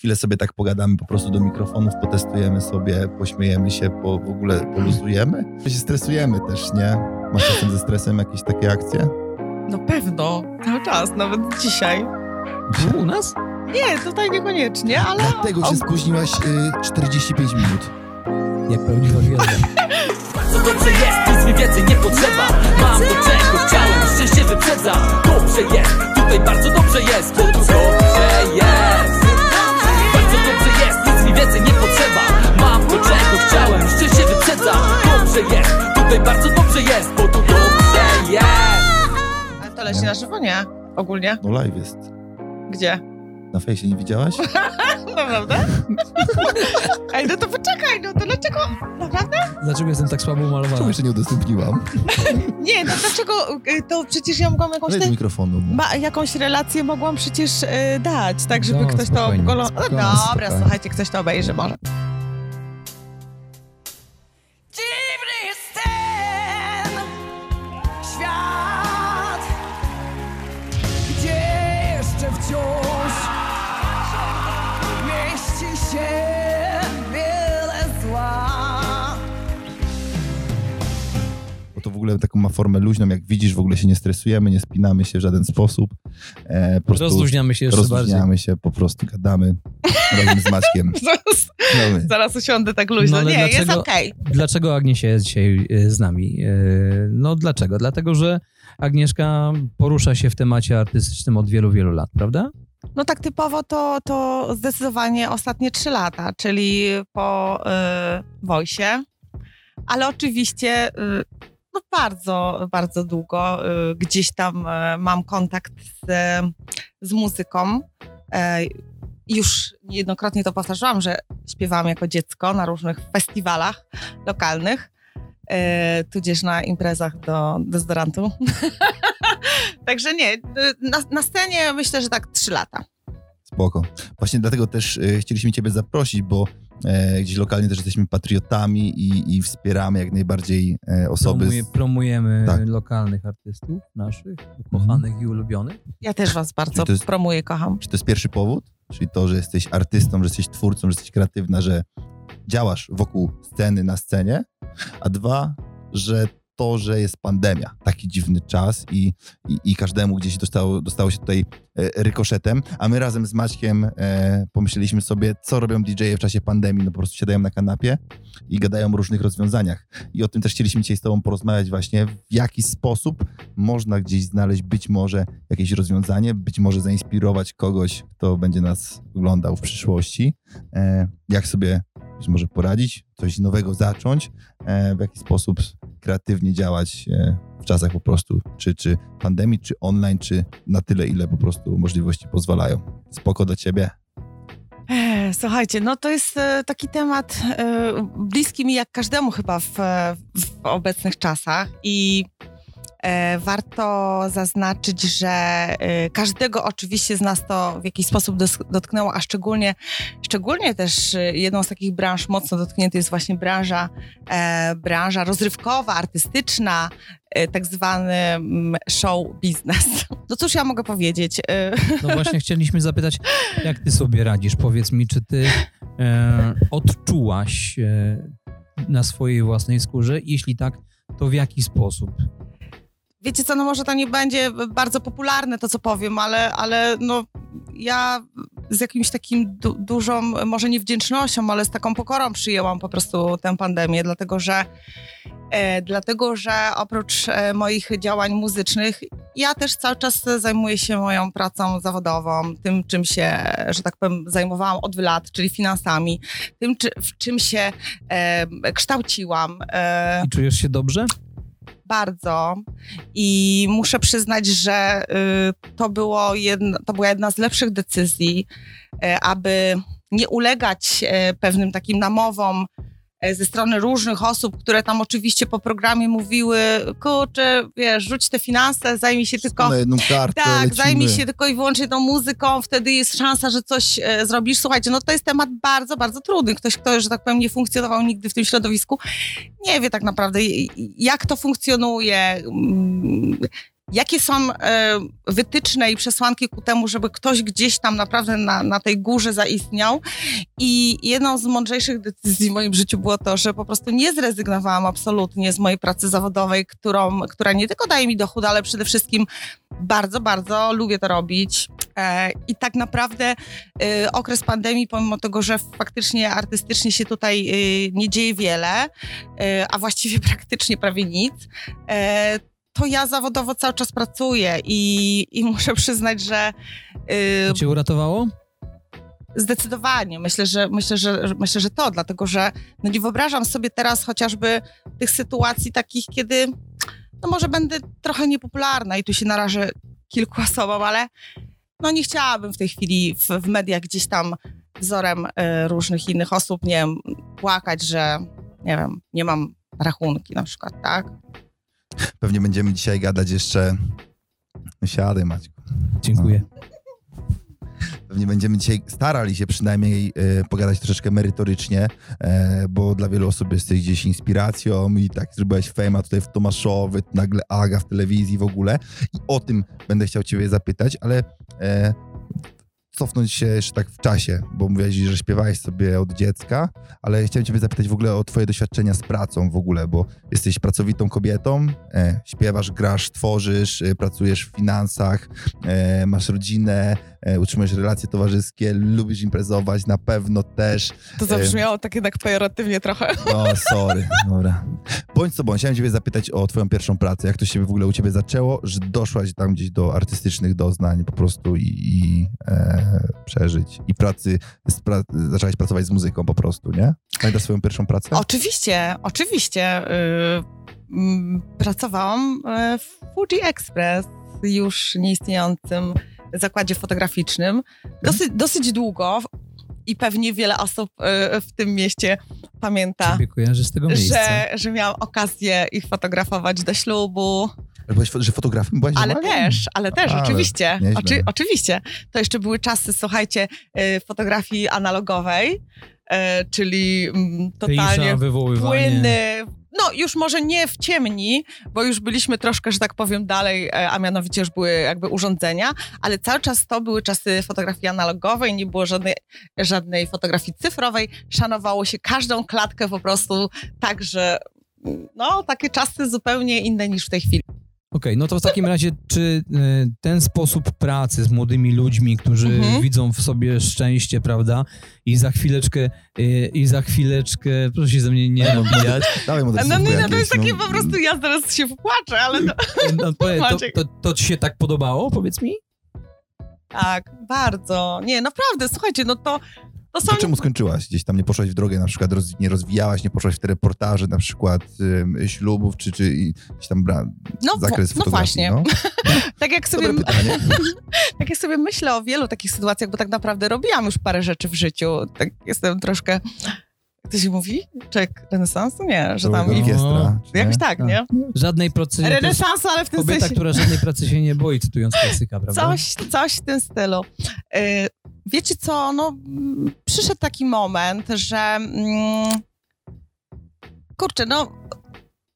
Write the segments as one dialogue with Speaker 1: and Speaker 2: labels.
Speaker 1: chwilę sobie tak pogadamy po prostu do mikrofonów, potestujemy sobie, pośmiejemy się, po, w ogóle poluzujemy. My się stresujemy też, nie? Masz czasem ze stresem jakieś takie akcje?
Speaker 2: No pewno, cały czas, nawet dzisiaj.
Speaker 3: U nas?
Speaker 2: Nie, tutaj niekoniecznie, ale...
Speaker 1: Dlatego się spóźniłaś y, 45 minut.
Speaker 3: Jak prawdziwa gwiazda.
Speaker 4: Co dobrze jest, nic mi więcej nie potrzeba Mam do czego chciałem, szczęście wyprzedza Dobrze jest, tutaj bardzo dobrze jest Bo tu dobrze jest więcej nie potrzeba Mam do czego chciałem, szczęście wyprzedza Dobrze jest, tutaj bardzo dobrze jest Bo tu dobrze jest
Speaker 2: Ale to leci na żywo? Nie, ogólnie.
Speaker 1: No live jest.
Speaker 2: Gdzie?
Speaker 1: Na fejsie nie widziałaś?
Speaker 2: Naprawdę? Ej, no to poczekaj, no to dlaczego? Naprawdę?
Speaker 3: Dlaczego jestem tak słabo
Speaker 1: Czemu
Speaker 3: umalowany?
Speaker 1: jeszcze nie udostępniłam?
Speaker 2: Nie, no dlaczego? y, To przecież ja mogłam jakąś... Te...
Speaker 1: mikrofonu.
Speaker 2: Ma, jakąś relację mogłam przecież y, dać, tak, żeby
Speaker 3: No,
Speaker 2: ktoś to... Golo...
Speaker 3: spokojnie,
Speaker 2: Dobra,
Speaker 3: spokojnie.
Speaker 2: słuchajcie, ktoś to obejrzy może.
Speaker 1: Ogóle taką ma formę luźną, jak widzisz, w ogóle się nie stresujemy, nie spinamy się w żaden sposób. E, po prostu
Speaker 3: Rozluźniamy się jeszcze bardziej.
Speaker 1: rozluźniamy się, po prostu gadamy razem z Maćkiem.
Speaker 2: Zaraz,
Speaker 1: No,
Speaker 2: zaraz usiądę tak luźno.
Speaker 3: No,
Speaker 2: nie, jest
Speaker 3: dlaczego-
Speaker 2: okej.
Speaker 3: Dlaczego Agniesia jest dzisiaj e, z nami? E, No dlaczego? Dlatego, że Agnieszka porusza się w temacie artystycznym od wielu, wielu lat, prawda?
Speaker 2: No tak typowo to, to zdecydowanie ostatnie trzy lata, czyli po y, Wojsie, ale oczywiście y, no bardzo, bardzo długo y, gdzieś tam y, mam kontakt z, z muzyką. E, już niejednokrotnie to powtarzałam, że śpiewałam jako dziecko na różnych festiwalach lokalnych, e, tudzież na imprezach do dezodorantu. Także nie, na, na scenie myślę, że tak trzy lata.
Speaker 1: Spoko. Właśnie dlatego też e, chcieliśmy Ciebie zaprosić, bo e, gdzieś lokalnie też jesteśmy patriotami i, i wspieramy jak najbardziej e, osoby.
Speaker 3: Promuje, promujemy
Speaker 1: Tak.
Speaker 3: lokalnych artystów naszych, ukochanych i ulubionych.
Speaker 2: Ja też was bardzo
Speaker 1: jest-
Speaker 2: promuję, kocham.
Speaker 1: czy to jest pierwszy powód? Czyli to, że jesteś artystą, że jesteś twórcą, że jesteś kreatywna, że działasz wokół sceny, na scenie, a dwa, że to, że jest pandemia, taki dziwny czas i, i, i każdemu gdzieś dostało, dostało się tutaj e, rykoszetem, a my razem z Maćkiem e, pomyśleliśmy sobie, co robią DJ-e w czasie pandemii, no po prostu siadają na kanapie i gadają o różnych rozwiązaniach. I o tym też chcieliśmy dzisiaj z tobą porozmawiać właśnie, w jaki sposób można gdzieś znaleźć być może jakieś rozwiązanie, być może zainspirować kogoś, kto będzie nas oglądał w przyszłości, e, jak sobie być może poradzić, coś nowego zacząć, e, w jaki sposób kreatywnie działać e, w czasach po prostu, czy, czy pandemii, czy online, czy na tyle, ile po prostu możliwości pozwalają. Spoko dla ciebie.
Speaker 2: Ech, Słuchajcie, no to jest e, taki temat e, bliski mi jak każdemu chyba w, w obecnych czasach i e, warto zaznaczyć, że e, każdego oczywiście z nas to w jakiś sposób dotknęło, a szczególnie, szczególnie też e, jedną z takich branż mocno dotkniętych jest właśnie branża, e, branża rozrywkowa, artystyczna, e, tak zwany mm, show biznes. No cóż ja mogę powiedzieć? E,
Speaker 3: No właśnie chcieliśmy zapytać, jak ty sobie radzisz? Powiedz mi, czy ty e, odczułaś e, na swojej własnej skórze? Jeśli tak, to w jaki sposób?
Speaker 2: Wiecie co, no może to nie będzie bardzo popularne to, co powiem, ale, ale no ja z jakimś takim du dużą, może nie wdzięcznością, ale z taką pokorą przyjęłam po prostu tę pandemię, dlatego że e, dlatego, że oprócz e, moich działań muzycznych, ja też cały czas zajmuję się moją pracą zawodową, tym czym się, że tak powiem, zajmowałam od lat, czyli finansami, tym czy, w czym się e, kształciłam. E,
Speaker 3: I czujesz się dobrze?
Speaker 2: Bardzo i muszę przyznać, że y, to, było jedna, to była jedna z lepszych decyzji, y, aby nie ulegać y, pewnym takim namowom ze strony różnych osób, które tam oczywiście po programie mówiły, kurczę, wiesz, rzuć te finanse, zajmij się tylko...
Speaker 1: Na jedną kartę
Speaker 2: Tak,
Speaker 1: lecimy.
Speaker 2: zajmij się tylko i wyłącznie tą muzyką, wtedy jest szansa, że coś e, zrobisz. Słuchajcie, no to jest temat bardzo, bardzo trudny. Ktoś, kto, że tak powiem, nie funkcjonował nigdy w tym środowisku, nie wie tak naprawdę, jak to funkcjonuje. Jakie są e, wytyczne i przesłanki ku temu, żeby ktoś gdzieś tam naprawdę na, na tej górze zaistniał. I jedną z mądrzejszych decyzji w moim życiu było to, że po prostu nie zrezygnowałam absolutnie z mojej pracy zawodowej, którą, która nie tylko daje mi dochód, ale przede wszystkim bardzo, bardzo lubię to robić. E, I tak naprawdę e, okres pandemii, pomimo tego, że faktycznie artystycznie się tutaj e, nie dzieje wiele, e, a właściwie praktycznie prawie nic, e, to ja zawodowo cały czas pracuję i, i muszę przyznać, że
Speaker 3: To cię uratowało?
Speaker 2: Zdecydowanie. Myślę, że myślę, że myślę, że to, dlatego że no nie wyobrażam sobie teraz chociażby tych sytuacji takich, kiedy no może będę trochę niepopularna i tu się narażę kilku osobom, ale no nie chciałabym w tej chwili w, w mediach gdzieś tam wzorem e, różnych innych osób, nie wiem, płakać, że nie wiem, nie mam rachunki na przykład, tak?
Speaker 1: Pewnie będziemy dzisiaj gadać jeszcze... No Siadaj, Maćku.
Speaker 3: Dziękuję.
Speaker 1: Pewnie będziemy dzisiaj starali się przynajmniej e, pogadać troszeczkę merytorycznie, e, bo dla wielu osób jesteś gdzieś inspiracją i tak zrobiłeś fejma tutaj w Tomaszowy, nagle Aga w telewizji w ogóle i o tym będę chciał ciebie zapytać, ale e, cofnąć się jeszcze tak w czasie, bo mówiłeś, że śpiewałeś sobie od dziecka, ale chciałem ciebie zapytać w ogóle o twoje doświadczenia z pracą w ogóle, bo jesteś pracowitą kobietą, e, śpiewasz, grasz, tworzysz, e, pracujesz w finansach, e, masz rodzinę, e, utrzymujesz relacje towarzyskie, lubisz imprezować, na pewno też.
Speaker 2: To zabrzmiało tak jednak pejoratywnie trochę.
Speaker 1: O, sorry, dobra. Bądź co bądź, chciałem ciebie zapytać o twoją pierwszą pracę. Jak to się w ogóle u ciebie zaczęło, że doszłaś tam gdzieś do artystycznych doznań po prostu i, i e, przeżyć. I pracy, spra zaczęłaś pracować z muzyką po prostu, nie? Pamiętasz swoją pierwszą pracę?
Speaker 2: Oczywiście, oczywiście. Yy, mm, pracowałam e, w Fuji Express, już nieistniejącym zakładzie fotograficznym. Dosyć, dosyć długo i pewnie wiele osób e, w tym mieście pamięta,
Speaker 3: Ciebie z tego miejsca.
Speaker 2: że, że miałam okazję ich fotografować do ślubu,
Speaker 1: Fo- że fotografem byłaś
Speaker 2: ale
Speaker 1: normalnie?
Speaker 2: też, ale też,
Speaker 1: Ale
Speaker 2: oczywiście. Oczy, oczywiście. To jeszcze były czasy, słuchajcie, e, fotografii analogowej, e, czyli mm, totalnie płynny. No, już może nie w ciemni, bo już byliśmy troszkę, że tak powiem, dalej, e, a mianowicie już były jakby urządzenia, ale cały czas to były czasy fotografii analogowej, nie było żadnej, żadnej fotografii cyfrowej. Szanowało się każdą klatkę po prostu tak, że mm, no, takie czasy zupełnie inne niż w tej chwili.
Speaker 3: Okej, no to w takim razie, czy y, ten sposób pracy z młodymi ludźmi, którzy
Speaker 2: Mhm.
Speaker 3: widzą w sobie szczęście, prawda, i za chwileczkę, y, i za chwileczkę, proszę się ze mnie nie nabijać,
Speaker 1: Dawaj mu
Speaker 2: No, no,
Speaker 1: słówko
Speaker 2: no, to jest takie
Speaker 1: no.
Speaker 2: po prostu, ja zaraz się popłaczę, ale to,
Speaker 3: no, powiedz, to, to, to ci się tak podobało, powiedz mi?
Speaker 2: tak, bardzo. Nie, naprawdę, słuchajcie, no to, to są...
Speaker 1: To czemu skończyłaś? Gdzieś tam nie poszłaś w drogę, na przykład roz, nie rozwijałaś, nie poszłaś w te reportaże na przykład ślubów, czy, czy gdzieś tam bra,
Speaker 2: No,
Speaker 1: zakres
Speaker 2: no właśnie.
Speaker 1: No.
Speaker 2: Tak jak sobie, tak jak sobie myślę o wielu takich sytuacjach, bo tak naprawdę robiłam już parę rzeczy w życiu. Tak jestem troszkę, jak to się mówi? Czek renesansu? Nie, że tam... I,
Speaker 1: orkiestra, czy nie?
Speaker 2: jakoś tak, nie?
Speaker 3: Żadnej pracy,
Speaker 2: Renesansu, ale w tym
Speaker 3: kobieta,
Speaker 2: sensie...
Speaker 3: która żadnej pracy się nie boi, cytując klasyka, prawda?
Speaker 2: Coś, coś w tym stylu. Y, Wiecie co, no przyszedł taki moment, że mm, kurczę, no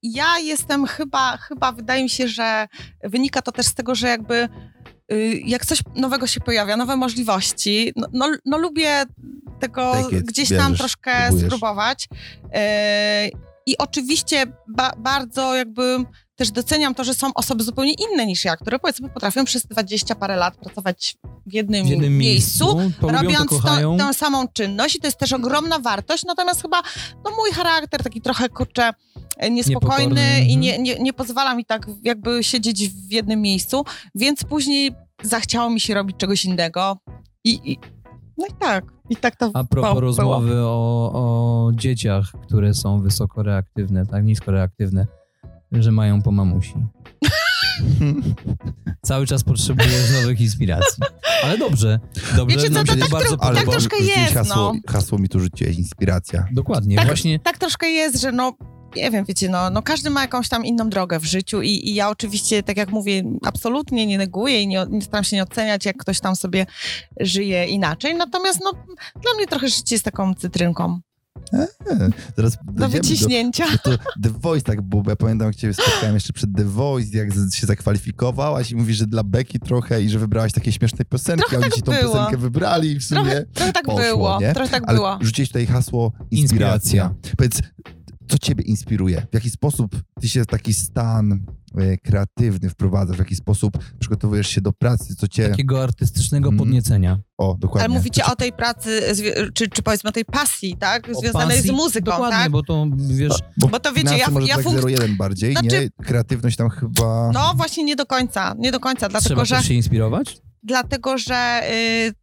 Speaker 2: ja jestem chyba, chyba wydaje mi się, że wynika to też z tego, że jakby y, jak coś nowego się pojawia, nowe możliwości, no, no, no lubię tego
Speaker 1: it,
Speaker 2: gdzieś tam
Speaker 1: bierzesz,
Speaker 2: troszkę
Speaker 1: próbujesz.
Speaker 2: spróbować. Y, I oczywiście ba, bardzo jakby też doceniam to, że są osoby zupełnie inne niż ja, które powiedzmy potrafią przez 20 parę lat pracować w jednym,
Speaker 3: w jednym
Speaker 2: miejscu,
Speaker 3: miejscu, to to
Speaker 2: robiąc
Speaker 3: kochają.
Speaker 2: tą, tę samą czynność i to jest też ogromna wartość, natomiast chyba no, mój charakter taki trochę, kurczę, niespokojny
Speaker 3: Niepokorny,
Speaker 2: i
Speaker 3: mhm.
Speaker 2: nie, nie, nie pozwala mi tak jakby siedzieć w jednym miejscu, więc później zachciało mi się robić czegoś innego i, i no i tak, i tak to
Speaker 3: A propos
Speaker 2: było.
Speaker 3: rozmowy o, o dzieciach, które są wysoko reaktywne, tak, nisko reaktywne, że mają po mamusi. Cały czas potrzebujesz nowych inspiracji. Ale dobrze, dobrze.
Speaker 2: Wiecie co, to
Speaker 3: się
Speaker 2: tak
Speaker 3: bardzo
Speaker 2: tro- tak troszkę jest,
Speaker 1: hasło,
Speaker 2: no.
Speaker 1: hasło mi tu rzuciłeś, inspiracja.
Speaker 3: Dokładnie,
Speaker 2: Tak,
Speaker 3: właśnie
Speaker 2: tak troszkę jest, że no nie wiem, wiecie, no, no każdy ma jakąś tam inną drogę w życiu i, i ja oczywiście, tak jak mówię, absolutnie nie neguję i nie, nie staram się nie oceniać, jak ktoś tam sobie żyje inaczej, natomiast no dla mnie trochę życie jest taką cytrynką.
Speaker 1: Zaraz
Speaker 2: Do wyciśnięcia.
Speaker 1: No to The Voice tak bo ja pamiętam, jak cię spotkałem jeszcze przed The Voice, jak z- się zakwalifikowałaś i mówisz, że dla Beki trochę i że wybrałaś takie śmieszne piosenki,
Speaker 2: Trochę
Speaker 1: a oni
Speaker 2: tak
Speaker 1: ci tą
Speaker 2: było.
Speaker 1: piosenkę wybrali i w sumie
Speaker 2: Trochę, trochę tak
Speaker 1: poszło,
Speaker 2: było,
Speaker 1: nie?
Speaker 2: trochę tak
Speaker 1: Ale
Speaker 2: było.
Speaker 1: rzuciłeś tutaj hasło inspiracja.
Speaker 3: Inspiracja.
Speaker 1: Powiedz, co ciebie inspiruje? W jaki sposób ty się w taki stan e, kreatywny wprowadzasz? W jaki sposób przygotowujesz się do pracy? Co cię...
Speaker 3: Takiego artystycznego
Speaker 1: Mhm.
Speaker 3: podniecenia.
Speaker 1: O, dokładnie.
Speaker 2: Ale mówicie o tej pracy, czy, czy powiedzmy o tej pasji, tak?
Speaker 3: O
Speaker 2: Związanej
Speaker 3: pasji.
Speaker 2: z muzyką,
Speaker 3: Dokładnie,
Speaker 2: tak?
Speaker 3: bo to wiesz,
Speaker 2: Bo to wiecie, ja,
Speaker 1: może
Speaker 2: ja
Speaker 1: tak
Speaker 2: funk...
Speaker 1: 0,1 bardziej,
Speaker 2: Znaczy-
Speaker 1: nie? Kreatywność tam chyba...
Speaker 2: No właśnie nie do końca, nie do końca, dlatego
Speaker 3: trzeba
Speaker 2: że,
Speaker 3: też się inspirować.
Speaker 2: dlatego, że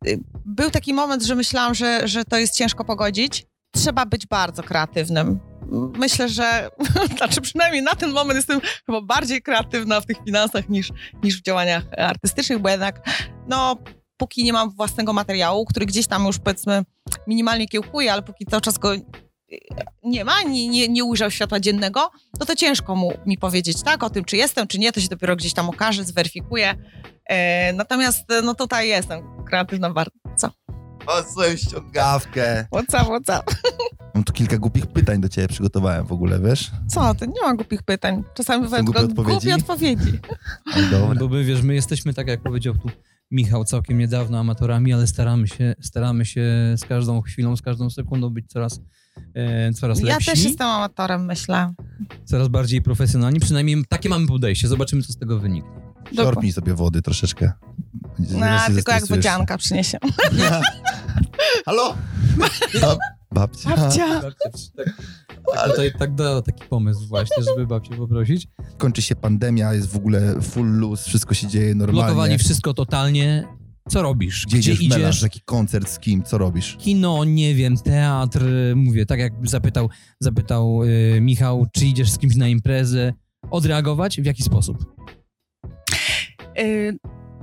Speaker 2: y, y, był taki moment, że myślałam, że, że to jest ciężko pogodzić. Trzeba być bardzo kreatywnym. Myślę, że, znaczy przynajmniej na ten moment jestem chyba bardziej kreatywna w tych finansach niż, niż w działaniach artystycznych, bo jednak, no, póki nie mam własnego materiału, który gdzieś tam już powiedzmy minimalnie kiełkuje, ale póki cały czas go y, nie ma, nie, nie, nie ujrzał światła dziennego, no to ciężko mu, mi powiedzieć, tak, o tym, czy jestem, czy nie, to się dopiero gdzieś tam okaże, zweryfikuje. E, natomiast, no tutaj jestem kreatywna bardzo.
Speaker 1: O, swoją ściągawkę.
Speaker 2: What's up, what's up?
Speaker 1: Mam tu kilka głupich pytań do ciebie przygotowałem w ogóle, wiesz?
Speaker 2: Co ty, nie ma głupich pytań. Czasami bywają
Speaker 1: głupie
Speaker 2: tylko
Speaker 1: odpowiedzi?
Speaker 2: głupie odpowiedzi.
Speaker 1: Dobra.
Speaker 3: Bo my, wiesz, my jesteśmy, tak jak powiedział tu Michał, całkiem niedawno amatorami, ale staramy się, staramy się z każdą chwilą, z każdą sekundą być coraz, e, coraz
Speaker 2: Ja
Speaker 3: lepsi,
Speaker 2: też jestem amatorem, myślę.
Speaker 3: coraz bardziej profesjonalni. Przynajmniej takie mamy podejście. Zobaczymy, co z tego wyniknie.
Speaker 1: Szorpnij sobie wody troszeczkę.
Speaker 2: No, tylko jak wodzianka przyniesie.
Speaker 1: Halo? Bab- babcia.
Speaker 2: Babcia.
Speaker 3: Ale tutaj tak dał taki pomysł właśnie, żeby babcię poprosić.
Speaker 1: Kończy się pandemia, jest w ogóle full luz, wszystko się dzieje normalnie.
Speaker 3: Blokowali wszystko totalnie. Co robisz?
Speaker 1: Gdzie idziesz, melanż, jaki koncert, z kim, co robisz?
Speaker 3: Kino, nie wiem, teatr, mówię, tak jak zapytał, zapytał y, Michał, czy idziesz z kimś na imprezę, odreagować? W jaki sposób?
Speaker 2: Y,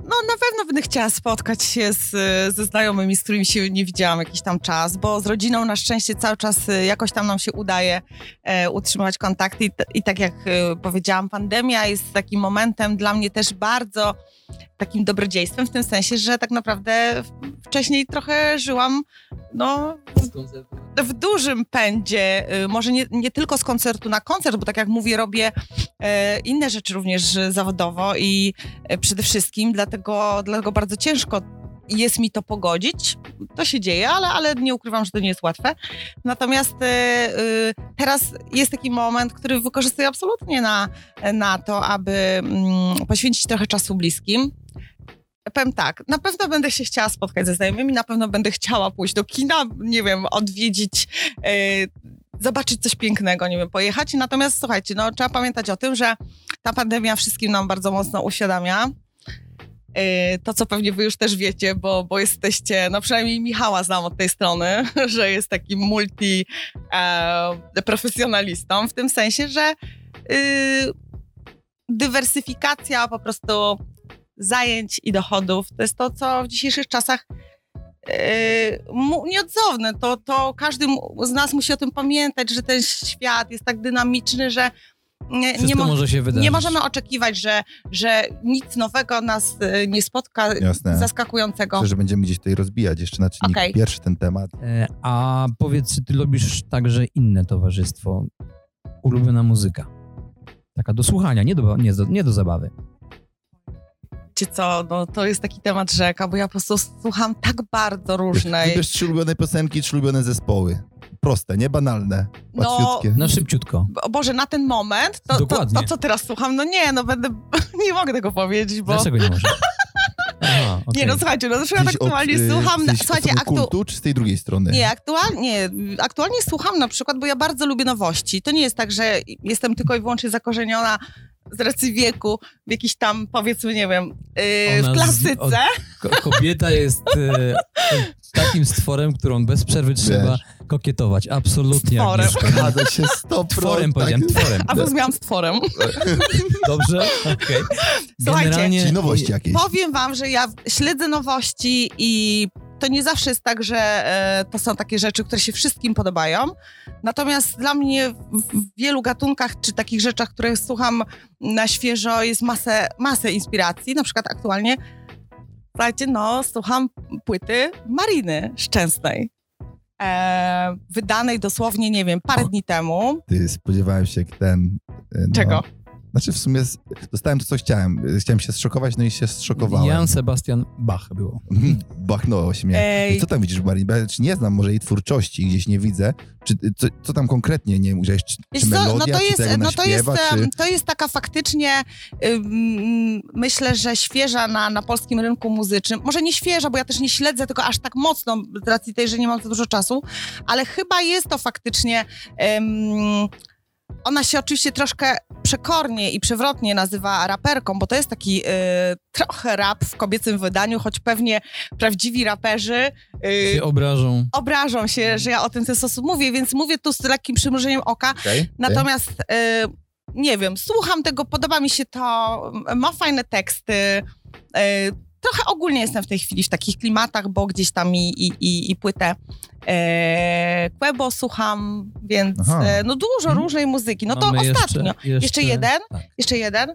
Speaker 2: No na pewno będę chciała spotkać się z, ze znajomymi, z którymi się nie widziałam jakiś tam czas, bo z rodziną na szczęście cały czas y, jakoś tam nam się udaje e, utrzymywać kontakty. I, i tak jak e, powiedziałam, pandemia jest takim momentem dla mnie też bardzo takim dobrodziejstwem w tym sensie, że tak naprawdę wcześniej trochę żyłam no, w dużym pędzie, y, może nie, nie tylko z koncertu na koncert, bo tak jak mówię, robię e, inne rzeczy również zawodowo i e, przede wszystkim dlatego, dlatego bardzo ciężko jest mi to pogodzić. To się dzieje, ale, ale nie ukrywam, że to nie jest łatwe. Natomiast e, y, teraz jest taki moment, który wykorzystuję absolutnie na, na to, aby mm, poświęcić trochę czasu bliskim. Powiem tak, na pewno będę się chciała spotkać ze znajomymi, na pewno będę chciała pójść do kina, nie wiem, odwiedzić, e, zobaczyć coś pięknego, nie wiem, pojechać. Natomiast słuchajcie, no trzeba pamiętać o tym, że ta pandemia wszystkim nam bardzo mocno uświadamia. e, To, co pewnie wy już też wiecie, bo, bo jesteście, no przynajmniej Michała znam od tej strony, że jest takim multi e, w tym sensie, że y, dywersyfikacja po prostu zajęć i dochodów to jest to, co w dzisiejszych czasach yy, mu- nieodzowne. To, to każdy z nas musi o tym pamiętać, że ten świat jest tak dynamiczny, że nie, nie, mo-
Speaker 3: może się wydarzyć.
Speaker 2: nie możemy oczekiwać, że, że nic nowego nas y, nie spotka
Speaker 1: Jasne.
Speaker 2: zaskakującego.
Speaker 1: Myślę, że będziemy gdzieś tutaj rozbijać jeszcze na czynnik
Speaker 2: Okej.
Speaker 1: pierwszy ten temat.
Speaker 3: E, A powiedz, czy ty lubisz także inne towarzystwo? Ulubiona muzyka. Taka do słuchania, nie do, nie do, nie do zabawy.
Speaker 2: Czy co, no, to jest taki temat rzeka, bo ja po prostu słucham tak bardzo różnej.
Speaker 1: Wybierz trzy ulubione piosenki, trzy ulubione zespoły. Proste, nie banalne.
Speaker 2: No.
Speaker 3: No szybciutko.
Speaker 2: O Boże, na ten moment, to, to, to co teraz słucham, no nie, no będę, nie mogę tego powiedzieć, bo...
Speaker 3: Dlaczego nie możesz? Aha, okej.
Speaker 2: Nie, no słuchajcie, no na przykład
Speaker 1: Jesteś od,
Speaker 2: aktualnie
Speaker 1: y,
Speaker 2: słucham,
Speaker 1: jesteś
Speaker 2: słuchajcie, aktu...
Speaker 1: kultu, czy z tej drugiej strony?
Speaker 2: Nie, aktualnie, aktualnie słucham na przykład, bo ja bardzo lubię nowości. To nie jest tak, że jestem tylko i wyłącznie zakorzeniona z racji wieku w jakiś tam, powiedzmy, nie wiem, yy, w
Speaker 3: z-
Speaker 2: klasyce.
Speaker 3: od- Ko kobieta jest e, takim stworem, którą bez przerwy trzeba kokietować. Absolutnie.
Speaker 2: Stworem.
Speaker 1: Zgadza się 100%.
Speaker 3: Tworem powiedziałem,
Speaker 1: tak.
Speaker 3: tworem.
Speaker 2: A zrozumiałam z tworem.
Speaker 3: Dobrze? Okej.
Speaker 2: Słuchajcie,
Speaker 3: Generalnie-
Speaker 1: Czyli nowości jakieś.
Speaker 2: Powiem wam, że ja śledzę nowości i to nie zawsze jest tak, że e, to są takie rzeczy, które się wszystkim podobają. Natomiast dla mnie w, wielu gatunkach, czy takich rzeczach, które słucham na świeżo, jest masę, masę inspiracji. Na przykład aktualnie, słuchajcie, no, słucham płyty Mariny Szczęsnej. e, wydanej dosłownie, nie wiem, parę dni temu.
Speaker 1: Ty, spodziewałem się jak ten... e, No,
Speaker 2: Czego?
Speaker 1: Znaczy w sumie dostałem to, co chciałem. Chciałem się zszokować, no i się zszokowałem.
Speaker 3: Jan Sebastian Bach było.
Speaker 1: Bachnoło się mnie.
Speaker 2: Ej.
Speaker 1: I co tam widzisz, ja czy nie znam może jej twórczości, gdzieś nie widzę. Czy, co, co tam konkretnie, nie wiem, użyłeś, czy, czy
Speaker 2: co,
Speaker 1: melodia,
Speaker 2: no to
Speaker 1: czy
Speaker 2: jest,
Speaker 1: tego
Speaker 2: no to jest,
Speaker 1: czy...
Speaker 2: to jest taka faktycznie, ym, myślę, że świeża na, na polskim rynku muzycznym. Może nie świeża, bo ja też nie śledzę tego aż tak mocno, z racji tej, że nie mam za dużo czasu, ale chyba jest to faktycznie... ona się oczywiście troszkę przekornie i przewrotnie nazywa raperką, bo to jest taki y, trochę rap w kobiecym wydaniu, choć pewnie prawdziwi raperzy y,
Speaker 3: Się obrażą.
Speaker 2: obrażą się, że ja o tym w ten sposób mówię, więc mówię tu z lekkim przymrużeniem oka.
Speaker 1: Okej.
Speaker 2: Natomiast e, nie wiem, słucham tego, podoba mi się to, ma fajne teksty. E, trochę ogólnie jestem w tej chwili w takich klimatach, bo gdzieś tam i, i, i, i płytę e, Quebo słucham, więc e, no dużo różnej muzyki. No to
Speaker 3: Mamy
Speaker 2: ostatnio.
Speaker 3: Jeszcze,
Speaker 2: Jeszcze jeden?
Speaker 3: Tak.
Speaker 2: Jeszcze jeden.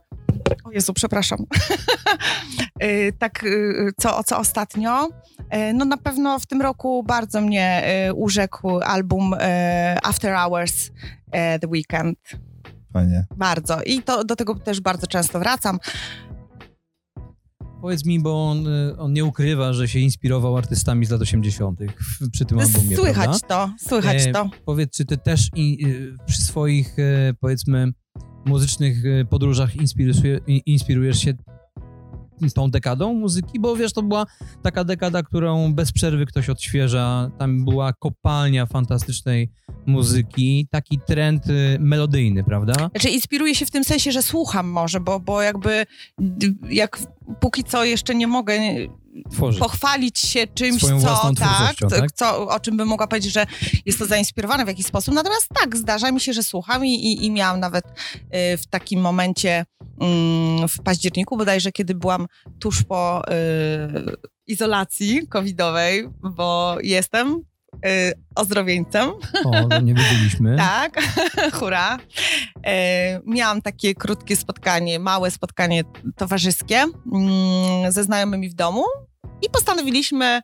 Speaker 2: O Jezu, przepraszam. Y, tak, y, co, co ostatnio? Y, No na pewno w tym roku bardzo mnie urzekł album After Hours The Weekend.
Speaker 1: Fajnie.
Speaker 2: Bardzo. I to, do tego też bardzo często wracam.
Speaker 3: Powiedz mi, bo on, y, on nie ukrywa, że się inspirował artystami z lat 80. w- przy tym albumie,
Speaker 2: Słychać
Speaker 3: prawda?
Speaker 2: to, słychać
Speaker 3: E,
Speaker 2: to.
Speaker 3: Powiedz, czy ty też i, y, przy swoich, e, powiedzmy, muzycznych e, podróżach inspirujesz się tą dekadą muzyki? Bo wiesz, to była taka dekada, którą bez przerwy ktoś odświeża. Tam była kopalnia fantastycznej muzyki, taki trend y, melodyjny, prawda?
Speaker 2: Znaczy inspiruję się w tym sensie, że słucham może, bo, bo jakby jak póki co jeszcze nie mogę
Speaker 3: Tworzyć.
Speaker 2: pochwalić się czymś, co, tak,
Speaker 3: tak?
Speaker 2: Co, o czym bym mogła powiedzieć, że jest to zainspirowane w jakiś sposób. Natomiast tak, zdarza mi się, że słucham i, i, miałam nawet y, w takim momencie w październiku bodajże, kiedy byłam tuż po y, izolacji covidowej, bo jestem y, ozdrowieńcem.
Speaker 3: O, no nie wiedzieliśmy.
Speaker 2: Tak, hurra. E, miałam takie krótkie spotkanie, małe spotkanie towarzyskie mm, ze znajomymi w domu i postanowiliśmy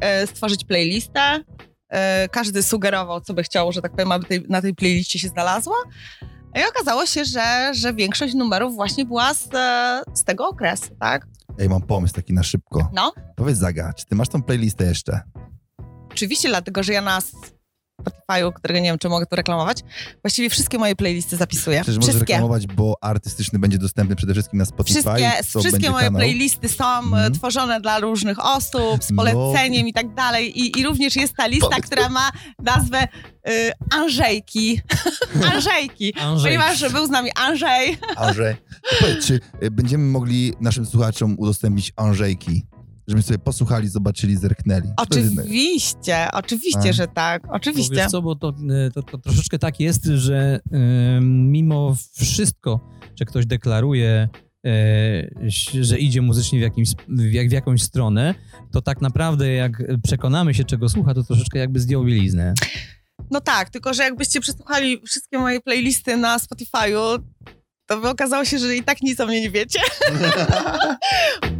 Speaker 2: e, stworzyć playlistę. E, każdy sugerował, co by chciał, że tak powiem, aby tej, na tej playliście się znalazła. I okazało się, że, że większość numerów właśnie była z, e, z tego okresu, tak?
Speaker 1: Ej, mam pomysł taki na szybko.
Speaker 2: No,
Speaker 1: Powiedz Zaga, czy ty masz tą playlistę jeszcze?
Speaker 2: oczywiście, dlatego że ja na Spotify'u, którego nie wiem, czy mogę tu reklamować, właściwie wszystkie moje playlisty zapisuję.
Speaker 1: Przecież możesz
Speaker 2: wszystkie.
Speaker 1: reklamować, bo artystyczny będzie dostępny przede wszystkim na Spotify.
Speaker 2: Wszystkie, wszystkie moje
Speaker 1: kanał.
Speaker 2: playlisty są e, tworzone dla różnych osób, z
Speaker 1: No.
Speaker 2: poleceniem i tak dalej. I, I również jest ta lista,
Speaker 1: Powiedz.
Speaker 2: która ma nazwę y, Andrzejki. Andrzejki.
Speaker 3: Andrzej.
Speaker 2: Ponieważ był z nami Andrzej.
Speaker 1: Andrzej. Powiedz, czy będziemy mogli naszym słuchaczom udostępnić Andrzejki? Żeby sobie posłuchali, zobaczyli, zerknęli.
Speaker 2: Oczywiście, oczywiście,
Speaker 1: A.
Speaker 2: że tak.
Speaker 3: Bo
Speaker 2: Oczywiście.
Speaker 3: wiesz co, bo to, e, to, to troszeczkę tak jest, że mimo wszystko, że ktoś deklaruje, e, że idzie muzycznie w, jakimś, w, jak, w jakąś stronę, to tak naprawdę jak przekonamy się, czego słucha, to troszeczkę jakby zdjął bieliznę.
Speaker 2: No tak, tylko że jakbyście przesłuchali wszystkie moje playlisty na Spotify'u, to by okazało się, że i tak nic o mnie nie wiecie.